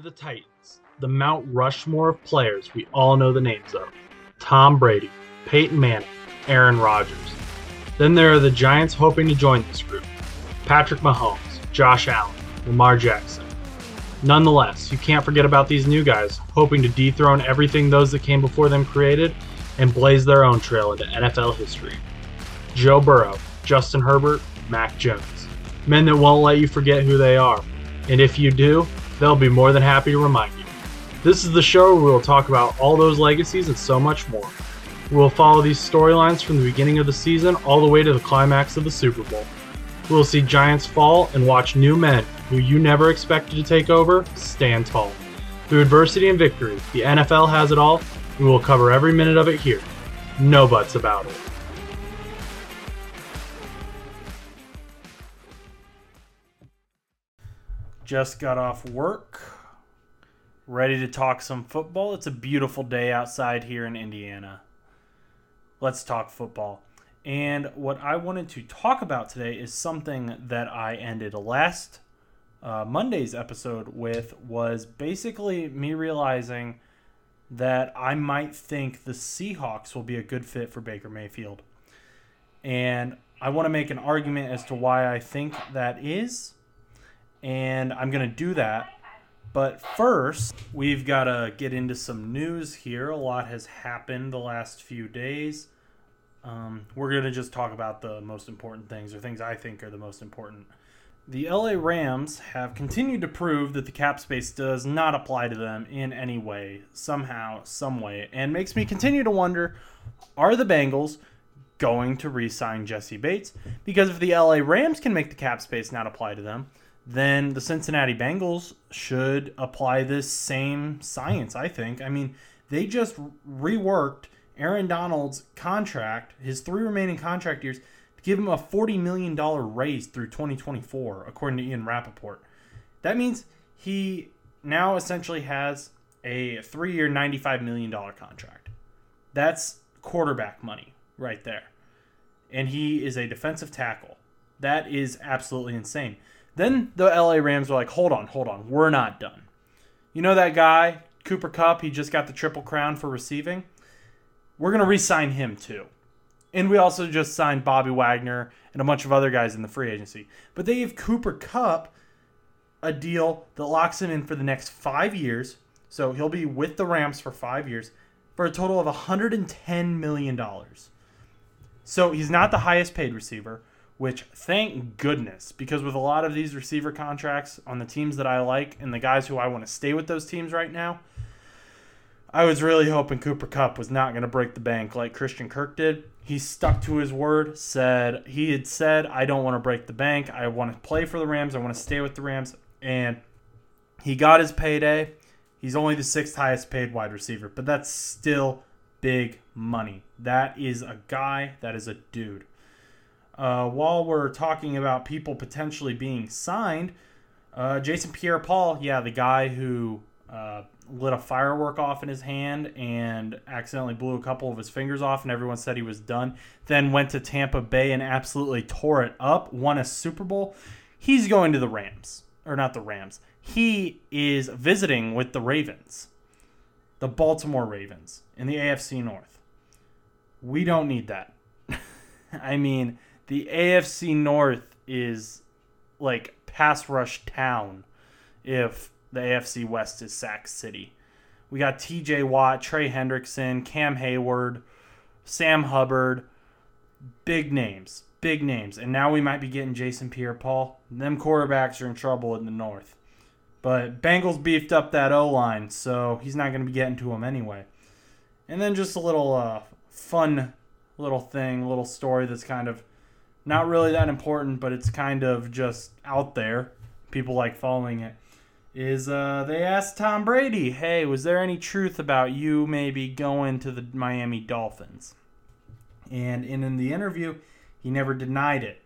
the Titans, the Mount Rushmore of players we all know the names of Tom Brady, Peyton Manning, Aaron Rodgers. Then there are the Giants hoping to join this group Patrick Mahomes, Josh Allen, Lamar Jackson. Nonetheless, you can't forget about these new guys hoping to dethrone everything those that came before them created and blaze their own trail into NFL history. Joe Burrow, Justin Herbert, Mac Jones. Men that won't let you forget who they are. And if you do, they'll be more than happy to remind you. This is the show where we'll talk about all those legacies and so much more. We'll follow these storylines from the beginning of the season all the way to the climax of the Super Bowl. We'll see giants fall and watch new men who you never expected to take over stand tall. Through adversity and victory, the NFL has it all. We will cover every minute of it here. No buts about it. Just got off work, ready to talk some football. It's a beautiful day outside here in Indiana. Let's talk football. And what I wanted to talk about today is something that I ended last uh, Monday's episode with was basically me realizing that I might think the Seahawks will be a good fit for Baker Mayfield. And I want to make an argument as to why I think that is. And I'm going to do that. But first, we've got to get into some news here. A lot has happened the last few days. Um, we're going to just talk about the most important things, or things I think are the most important. The LA Rams have continued to prove that the cap space does not apply to them in any way, somehow, some way, and makes me continue to wonder are the Bengals going to re sign Jessie Bates? Because if the LA Rams can make the cap space not apply to them, then the Cincinnati Bengals should apply this same science, I think. I mean, they just reworked Aaron Donald's contract, his three remaining contract years to give him a $40 million raise through 2024, according to Ian Rapoport. That means he now essentially has a three year, $95 million contract. That's quarterback money right there. And he is a defensive tackle. That is absolutely insane. Then the LA Rams were like, hold on, hold on, we're not done. You know that guy, Cooper Kupp, he just got the Triple Crown for receiving? We're going to re sign him too. And we also just signed Bobby Wagner and a bunch of other guys in the free agency. But they gave Cooper Kupp a deal that locks him in for the next five years. So he'll be with the Rams for five years for a total of $110 million. So he's not the highest paid receiver, which thank goodness, because with a lot of these receiver contracts on the teams that I like and the guys who I want to stay with those teams right now, I was really hoping Cooper Kupp was not going to break the bank like Christian Kirk did. He stuck to his word, said he had said, I don't want to break the bank. I want to play for the Rams. I want to stay with the Rams. And he got his payday. He's only the sixth highest paid wide receiver, but that's still big money. That is a guy, that is a dude. Uh, while we're talking about people potentially being signed, uh, Jason Pierre Paul, yeah, the guy who uh, lit a firework off in his hand and accidentally blew a couple of his fingers off, and everyone said he was done. Then went to Tampa Bay and absolutely tore it up, won a Super Bowl. He's going to the Rams, or not the Rams. He is visiting with the Ravens, the Baltimore Ravens in the AFC North. We don't need that. I mean, the AFC North is like pass rush town if the AFC West is Sack City. We got TJ Watt, Trey Hendrickson, Cam Heyward, Sam Hubbard. Big names. Big names. And now we might be getting Jason Pierre Paul. Them quarterbacks are in trouble in the North. But Bengals beefed up that O line, so he's not going to be getting to him anyway. And then just a little uh, fun little thing, little story that's kind of not really that important, but it's kind of just out there. People like following it is uh, they asked Tom Brady, "Hey, was there any truth about you maybe going to the Miami Dolphins?" And in, in the interview, he never denied it.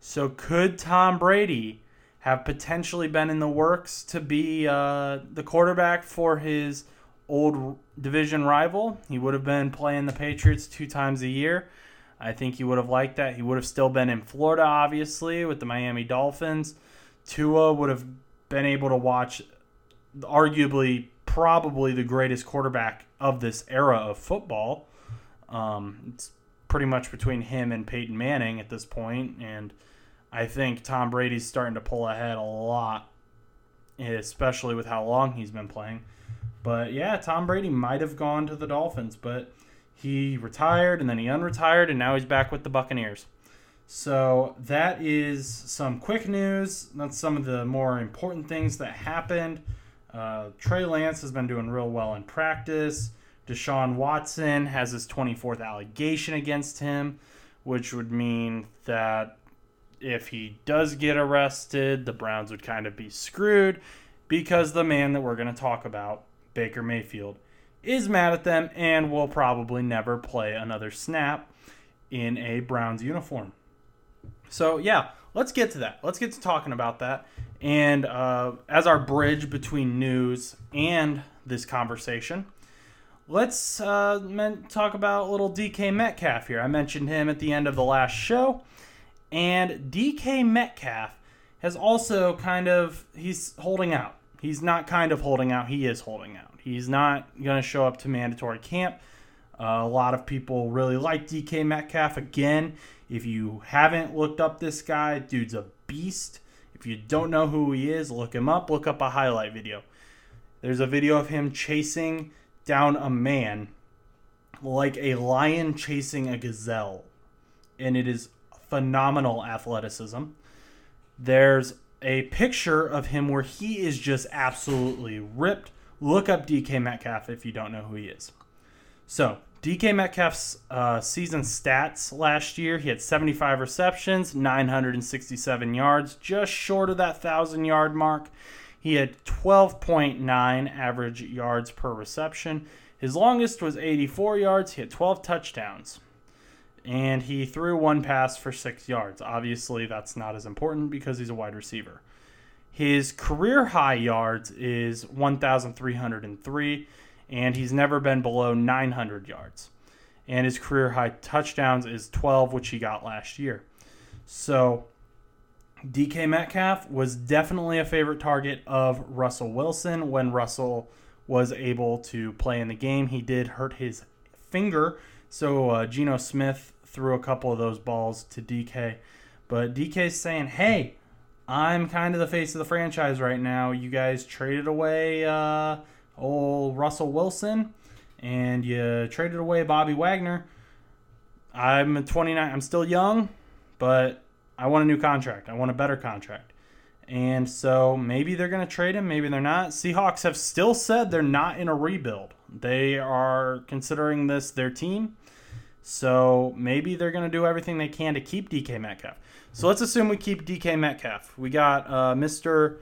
So could Tom Brady have potentially been in the works to be uh, the quarterback for his old division rival? He would have been playing the Patriots two times a year. I think he would have liked that. He would have still been in Florida, obviously, with the Miami Dolphins. Tua would have been able to watch arguably probably the greatest quarterback of this era of football. Um, it's pretty much between him and Peyton Manning at this point, and I think Tom Brady's starting to pull ahead a lot, especially with how long he's been playing. But yeah, Tom Brady might have gone to the Dolphins, but he retired and then he unretired, and now he's back with the Buccaneers. So that is some quick news. That's some of the more important things that happened. Uh, Trey Lance has been doing real well in practice. Deshaun Watson has his 24th allegation against him, which would mean that if he does get arrested, the Browns would kind of be screwed because the man that we're going to talk about, Baker Mayfield, is mad at them and will probably never play another snap in a Browns uniform. So, yeah, let's get to that. Let's get to talking about that. And uh, as our bridge between news and this conversation, let's uh, talk about little DK Metcalf here. I mentioned him at the end of the last show. And DK Metcalf has also kind of, he's holding out. He's not kind of holding out, he is holding out. He's not going to show up to mandatory camp. Uh, a lot of people really like DK Metcalf. Again, if you haven't looked up this guy, dude's a beast. If you don't know who he is, look him up. Look up a highlight video. There's a video of him chasing down a man like a lion chasing a gazelle. And it is phenomenal athleticism. There's a picture of him where he is just absolutely ripped. Look up DK Metcalf if you don't know who he is. So, DK Metcalf's uh, season stats last year he had 75 receptions, 967 yards, just short of that 1,000 yard mark. He had 12.9 average yards per reception. His longest was 84 yards. He had 12 touchdowns and he threw one pass for six yards. Obviously, that's not as important because he's a wide receiver. His career high yards is 1,303, and he's never been below 900 yards. And his career high touchdowns is 12, which he got last year. So, DK Metcalf was definitely a favorite target of Russell Wilson when Russell was able to play in the game. He did hurt his finger so uh, Geno Smith threw a couple of those balls to DK, but DK's saying, "Hey, I'm kind of the face of the franchise right now. You guys traded away uh, old Russell Wilson, and you traded away Bobby Wagner. I'm 29. I'm still young, but I want a new contract. I want a better contract." And so maybe they're going to trade him, maybe they're not. Seahawks have still said they're not in a rebuild. They are considering this their team. So maybe they're going to do everything they can to keep DK Metcalf. So let's assume we keep DK Metcalf. We got uh, Mr.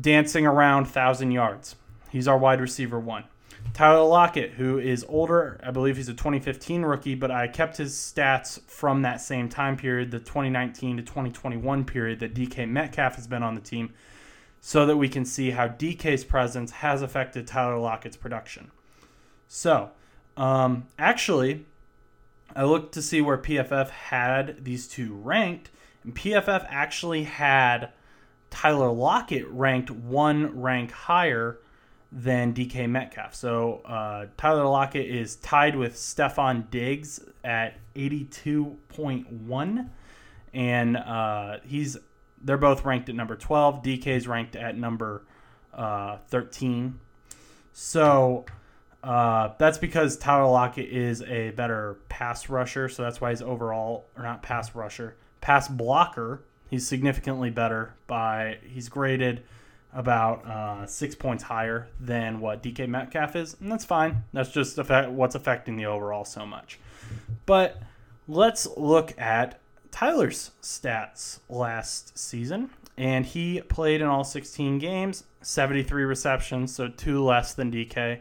Dancing around 1,000 yards. He's our wide receiver one. Tyler Lockett, who is older, I believe he's a 2015 rookie, but I kept his stats from that same time period, the 2019 to 2021 period that DK Metcalf has been on the team, so that we can see how DK's presence has affected Tyler Lockett's production. So, um, actually, I looked to see where PFF had these two ranked, and PFF actually had Tyler Lockett ranked one rank higher than DK Metcalf. So uh, Tyler Lockett is tied with Stefon Diggs at 82.1, and uh, he's they're both ranked at number 12. DK is ranked at number uh, 13. So uh, that's because Tyler Lockett is a better pass rusher, so that's why he's overall, or not pass rusher, pass blocker. He's significantly better by he's graded about uh, six points higher than what DK Metcalf is, and that's fine. That's just effect, what's affecting the overall so much. But let's look at Tyler's stats last season, and he played in all 16 games, 73 receptions, so two less than DK.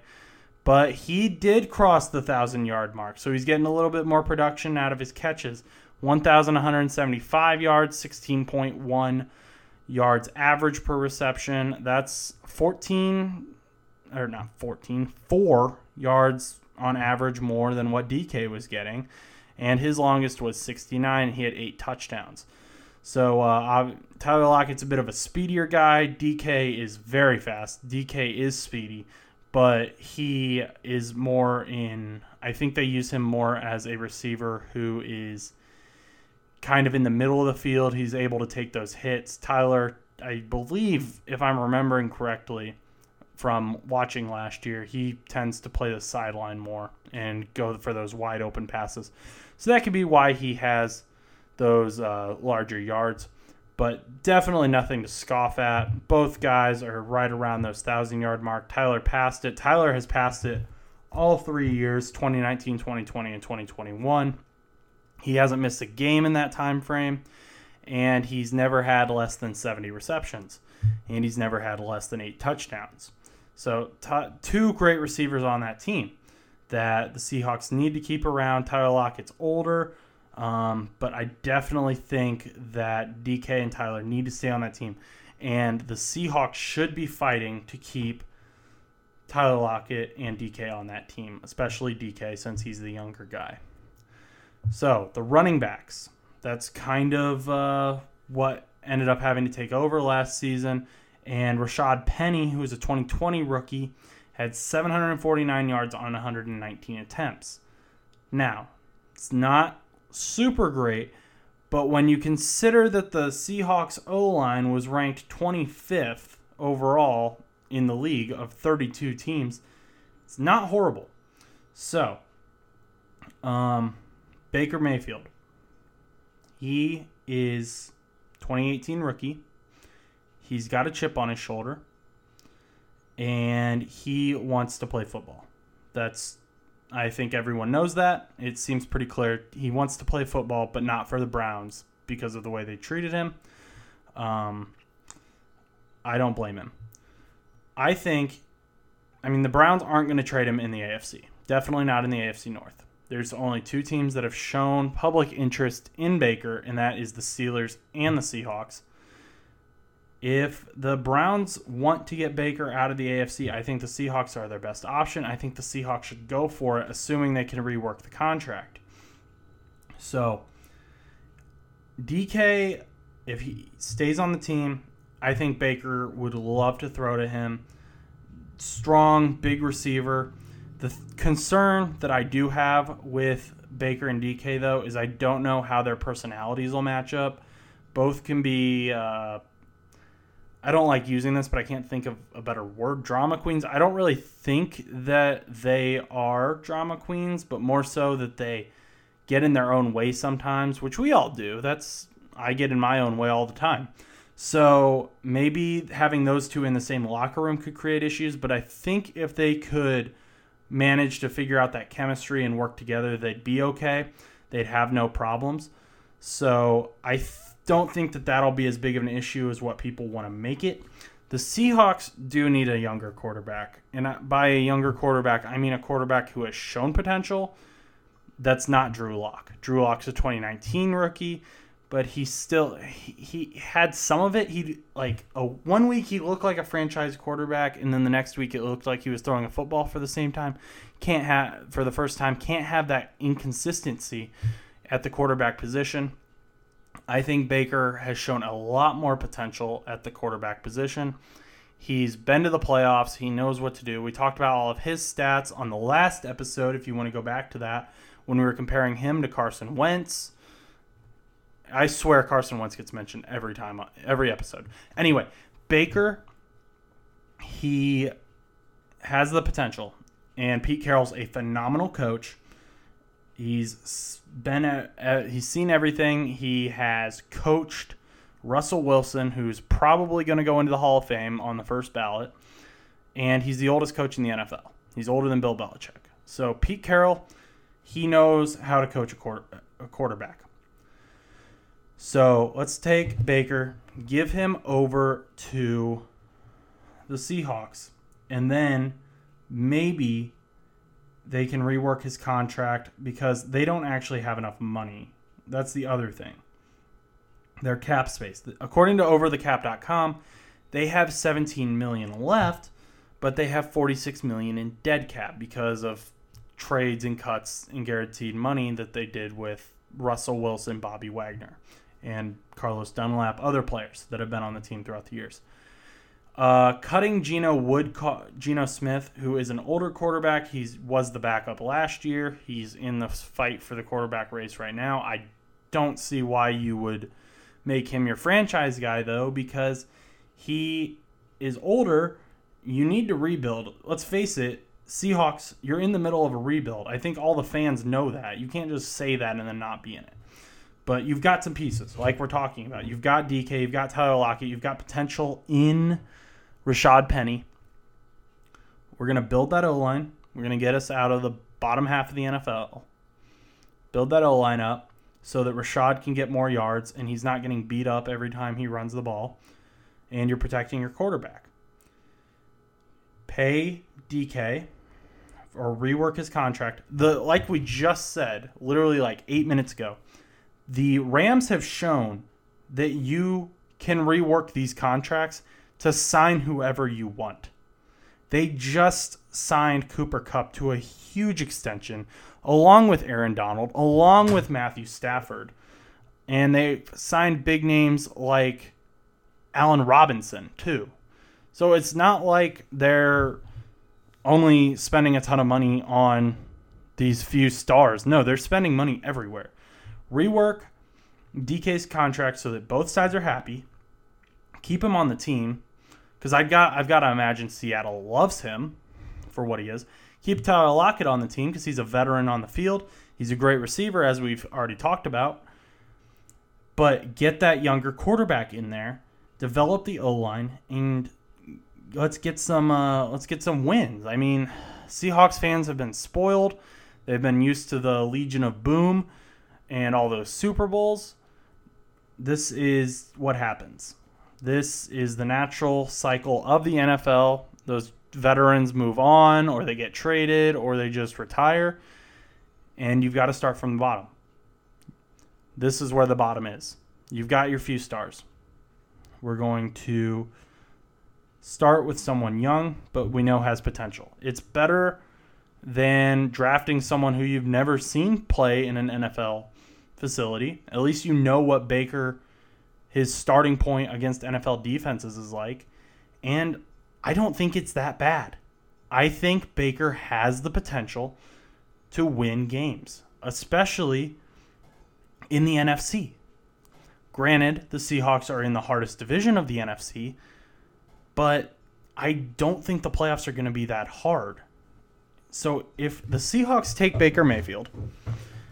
But he did cross the 1,000 yard mark. So he's getting a little bit more production out of his catches 1,175 yards, 16.1 yards average per reception. That's 14, or not 14, 4 yards on average more than what DK was getting. And his longest was 69. He had eight touchdowns. So uh, Tyler Lockett's a bit of a speedier guy. DK is very fast. DK is speedy, but he is more in. I think they use him more as a receiver who is kind of in the middle of the field. He's able to take those hits. Tyler, I believe, if I'm remembering correctly from watching last year, he tends to play the sideline more and go for those wide open passes. So that could be why he has those uh, larger yards. But definitely nothing to scoff at. Both guys are right around those thousand yard mark. Tyler passed it. Tyler has passed it all three years 2019, 2020, and 2021. He hasn't missed a game in that time frame, and he's never had less than 70 receptions, and he's never had less than eight touchdowns. So, t- two great receivers on that team that the Seahawks need to keep around. Tyler Lockett's older, um, but I definitely think that DK and Tyler need to stay on that team. And the Seahawks should be fighting to keep Tyler Lockett and DK on that team, especially DK since he's the younger guy. So the running backs, that's kind of uh, what ended up having to take over last season. And Rashaad Penny, who is a 2020 rookie, had 749 yards on 119 attempts. Now, it's not super great, but when you consider that the Seahawks O line was ranked 25th overall in the league of 32 teams, it's not horrible. So, um, Baker Mayfield. He is 2018 rookie. He's got a chip on his shoulder and he wants to play football. That's I think everyone knows that. It seems pretty clear. He wants to play football, but not for the Browns because of the way they treated him. Um, I don't blame him. I think, I mean, the Browns aren't going to trade him in the AFC. Definitely not in the AFC North. There's only two teams that have shown public interest in Baker, and that is the Steelers and the Seahawks. If the Browns want to get Baker out of the AFC, I think the Seahawks are their best option. I think the Seahawks should go for it, assuming they can rework the contract. So, DK, if he stays on the team, I think Baker would love to throw to him. Strong, big receiver. The th- concern that I do have with Baker and DK, though, is I don't know how their personalities will match up. Both can be. Uh, I don't like using this, but I can't think of a better word. Drama queens. I don't really think that they are drama queens, but more so that they get in their own way sometimes, which we all do. That's I get in my own way all the time. So maybe having those two in the same locker room could create issues, but I think if they could manage to figure out that chemistry and work together, they'd be okay. They'd have no problems. So I don't think that that'll be as big of an issue as what people want to make it. The Seahawks do need a younger quarterback. And by a younger quarterback, I mean a quarterback who has shown potential. That's not Drew Lock. Drew Lock's a 2019 rookie, but he still he, he had some of it. He like a one week he looked like a franchise quarterback, and then the next week it looked like he was throwing a football for the same time. Can't have for the first time. Can't have that inconsistency at the quarterback position. I think Baker has shown a lot more potential at the quarterback position. He's been to the playoffs. He knows what to do. We talked about all of his stats on the last episode, if you want to go back to that, when we were comparing him to Carson Wentz. I swear Carson Wentz gets mentioned every time, every episode. Anyway, Baker, he has the potential, and Pete Carroll's a phenomenal coach. He's been at, he's seen everything. He has coached Russell Wilson, who's probably going to go into the Hall of Fame on the first ballot, and he's the oldest coach in the NFL. He's older than Bill Belichick. So Pete Carroll, he knows how to coach a, quarter, a quarterback. So let's take Baker, give him over to the Seahawks, and then maybe they can rework his contract because they don't actually have enough money. That's the other thing. Their cap space. According to overthecap.com, they have 17 million left, but they have 46 million in dead cap because of trades and cuts and guaranteed money that they did with Russell Wilson, Bobby Wagner, and Carlos Dunlap, other players that have been on the team throughout the years. Uh, cutting Geno Wood, Geno Smith, who is an older quarterback. He was the backup last year. He's in the fight for the quarterback race right now. I don't see why you would make him your franchise guy though, because he is older. You need to rebuild. Let's face it, Seahawks, you're in the middle of a rebuild. I think all the fans know that. You can't just say that and then not be in it. But you've got some pieces, like we're talking about. You've got DK, you've got Tyler Lockett, you've got potential in Rashaad Penny. We're going to build that O line. We're going to get us out of the bottom half of the NFL. Build that O line up so that Rashaad can get more yards and he's not getting beat up every time he runs the ball. And you're protecting your quarterback. Pay DK or rework his contract. The like we just said, literally like 8 minutes ago. The Rams have shown that you can rework these contracts to sign whoever you want. They just signed Cooper Kupp to a huge extension, along with Aaron Donald, along with Matthew Stafford. And they signed big names like Allen Robinson, too. So it's not like they're only spending a ton of money on these few stars. No, they're spending money everywhere. Rework DK's contract so that both sides are happy. Keep him on the team because I've got I've got to imagine Seattle loves him for what he is. Keep Tyler Lockett on the team because he's a veteran on the field. He's a great receiver, as we've already talked about. But get that younger quarterback in there, develop the O line, and let's get some uh, let's get some wins. I mean, Seahawks fans have been spoiled. They've been used to the Legion of Boom and all those Super Bowls. This is what happens. This is the natural cycle of the NFL. Those veterans move on, or they get traded, or they just retire. And you've got to start from the bottom. This is where the bottom is. You've got your few stars. We're going to start with someone young, but we know has potential. It's better than drafting someone who you've never seen play in an NFL facility. At least you know what Baker his starting point against NFL defenses is like. And I don't think it's that bad. I think Baker has the potential to win games, especially in the NFC. Granted, the Seahawks are in the hardest division of the NFC, but I don't think the playoffs are going to be that hard. So if the Seahawks take Baker Mayfield,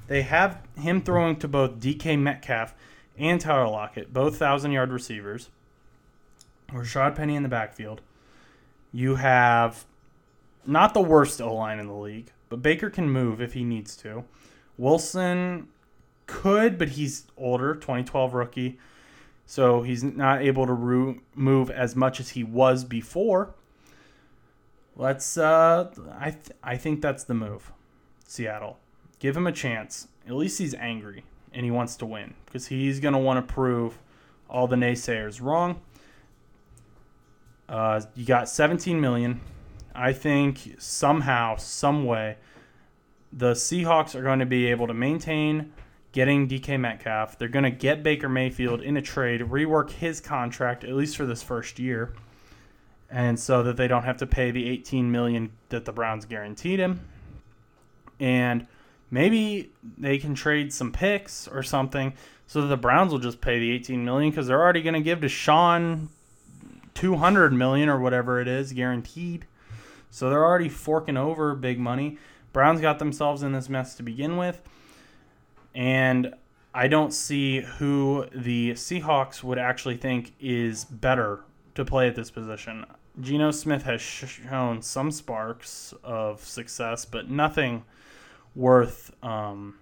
they have him throwing to both DK Metcalf and Tyler Lockett, both thousand yard receivers. Rashaad Penny in the backfield. You have not the worst O line in the league, but Baker can move if he needs to. Wilson could, but he's older, 2012 rookie, so he's not able to ro- move as much as he was before. Let's. Uh, I th- I think that's the move. Seattle, give him a chance. At least he's angry and he wants to win because he's going to want to prove all the naysayers wrong. Uh, you got 17 million. I think somehow, some way, the Seahawks are going to be able to maintain getting DK Metcalf. They're going to get Baker Mayfield in a trade, rework his contract at least for this first year, and so that they don't have to pay the 18 million that the Browns guaranteed him. And maybe they can trade some picks or something so that the Browns will just pay the 18 million because they're already going to give Deshaun 200 million or whatever it is guaranteed. So they're already forking over big money. Browns got themselves in this mess to begin with. And I don't see who the Seahawks would actually think is better to play at this position. Geno Smith has shown some sparks of success, but nothing worth um,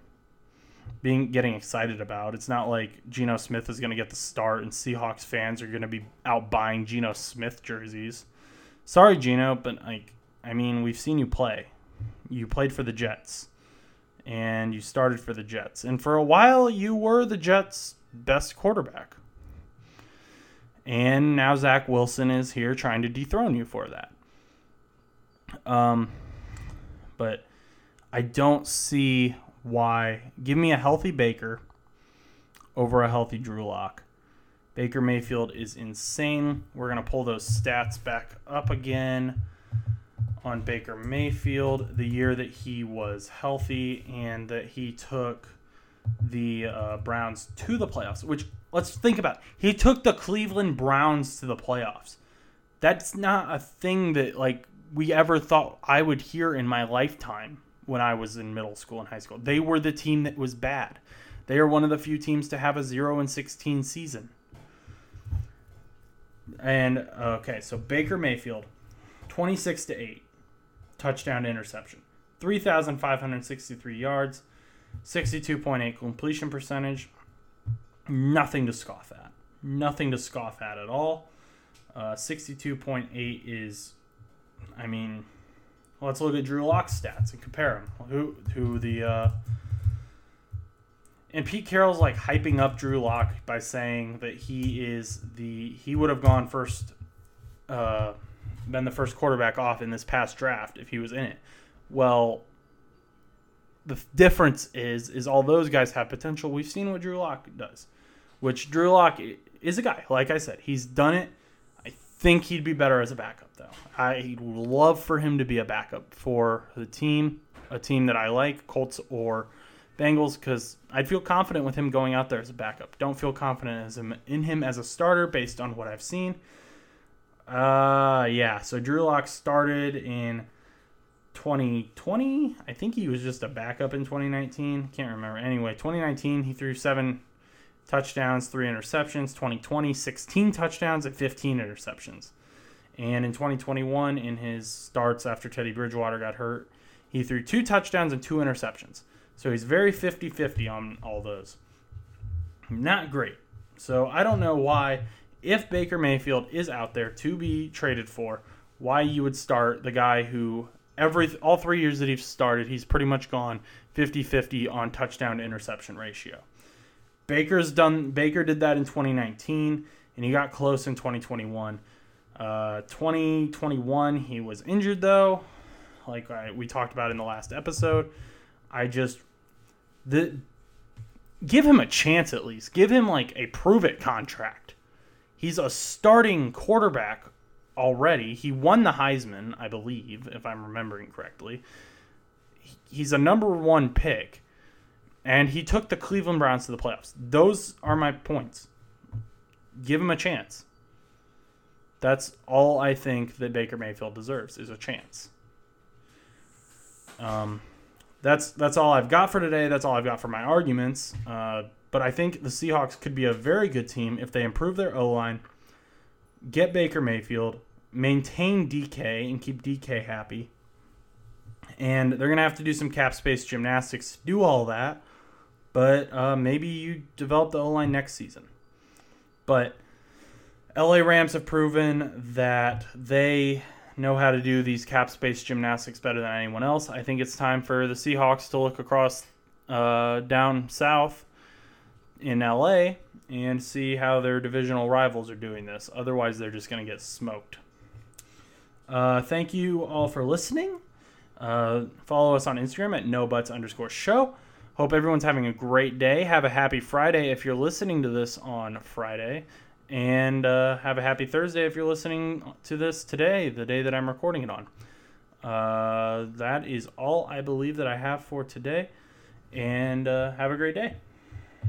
being getting excited about. It's not like Geno Smith is going to get the start and Seahawks fans are going to be out buying Geno Smith jerseys. Sorry, Geno, but like I mean, we've seen you play. You played for the Jets and you started for the Jets. And for a while you were the Jets' best quarterback. And now Zach Wilson is here trying to dethrone you for that. Um but I don't see why. Give me a healthy Baker, over a healthy Drew Lock. Baker Mayfield is insane. We're going to pull those stats back up again on Baker Mayfield, the year that he was healthy and that he took the uh, Browns to the playoffs, which let's think about. He took the Cleveland Browns to the playoffs. That's not a thing that like we ever thought I would hear in my lifetime when I was in middle school and high school. They were the team that was bad. They are one of the few teams to have a 0 and 16 season. And okay, so Baker Mayfield 26 to 8 touchdown to interception. 3563 yards, 62.8 completion percentage. Nothing to scoff at. Nothing to scoff at at all. Uh, 62.8 is, I mean, let's look at Drew Lock's stats and compare them. Who, who the, uh, and Pete Carroll's like hyping up Drew Lock by saying that he is the, he would have gone first, uh, been the first quarterback off in this past draft if he was in it. Well, the difference is is all those guys have potential. We've seen what Drew Lock does, which Drew Lock is a guy. Like I said, he's done it. Think he'd be better as a backup though. I would love for him to be a backup for the team, a team that I like, Colts or Bengals, because I'd feel confident with him going out there as a backup. Don't feel confident as him, in him as a starter based on what I've seen. Uh, yeah. So Drew Lock started in 2020. I think he was just a backup in 2019. Can't remember. Anyway, 2019 he threw seven touchdowns, three interceptions. 2020 16 touchdowns and 15 interceptions. And in 2021, in his starts after Teddy Bridgewater got hurt, he threw two touchdowns and two interceptions. So he's very 50 50 on all those. Not great. So I don't know why if Baker Mayfield is out there to be traded for, why you would start the guy who every all three years that he's started, he's pretty much gone 50-50 on touchdown to interception ratio. Baker's done Baker did that in 2019 and he got close in 2021. Uh, 2021 he was injured though, like I, we talked about in the last episode. I just the give him a chance at least. Give him like a prove it contract he's a starting quarterback already. He won the Heisman, I believe, if I'm remembering correctly. He's a number one pick, and he took the Cleveland Browns to the playoffs. Those are my points. Give him a chance. That's all I think that Baker Mayfield deserves is a chance. Um, that's that's all I've got for today. That's all I've got for my arguments. Uh, but I think the Seahawks could be a very good team if they improve their O line, get Baker Mayfield, maintain DK, and keep DK happy. And they're going to have to do some cap space gymnastics to do all that. But uh, maybe you develop the O line next season. But LA Rams have proven that they know how to do these cap space gymnastics better than anyone else. I think it's time for the Seahawks to look across uh, down south in LA and see how their divisional rivals are doing this. Otherwise, they're just going to get smoked. Uh, thank you all for listening. Uh, follow us on Instagram at nobuts underscore show. Hope everyone's having a great day. Have a happy Friday if you're listening to this on Friday. And uh, have a happy Thursday if you're listening to this today, the day that I'm recording it on. Uh, that is all I believe that I have for today. And uh, have a great day.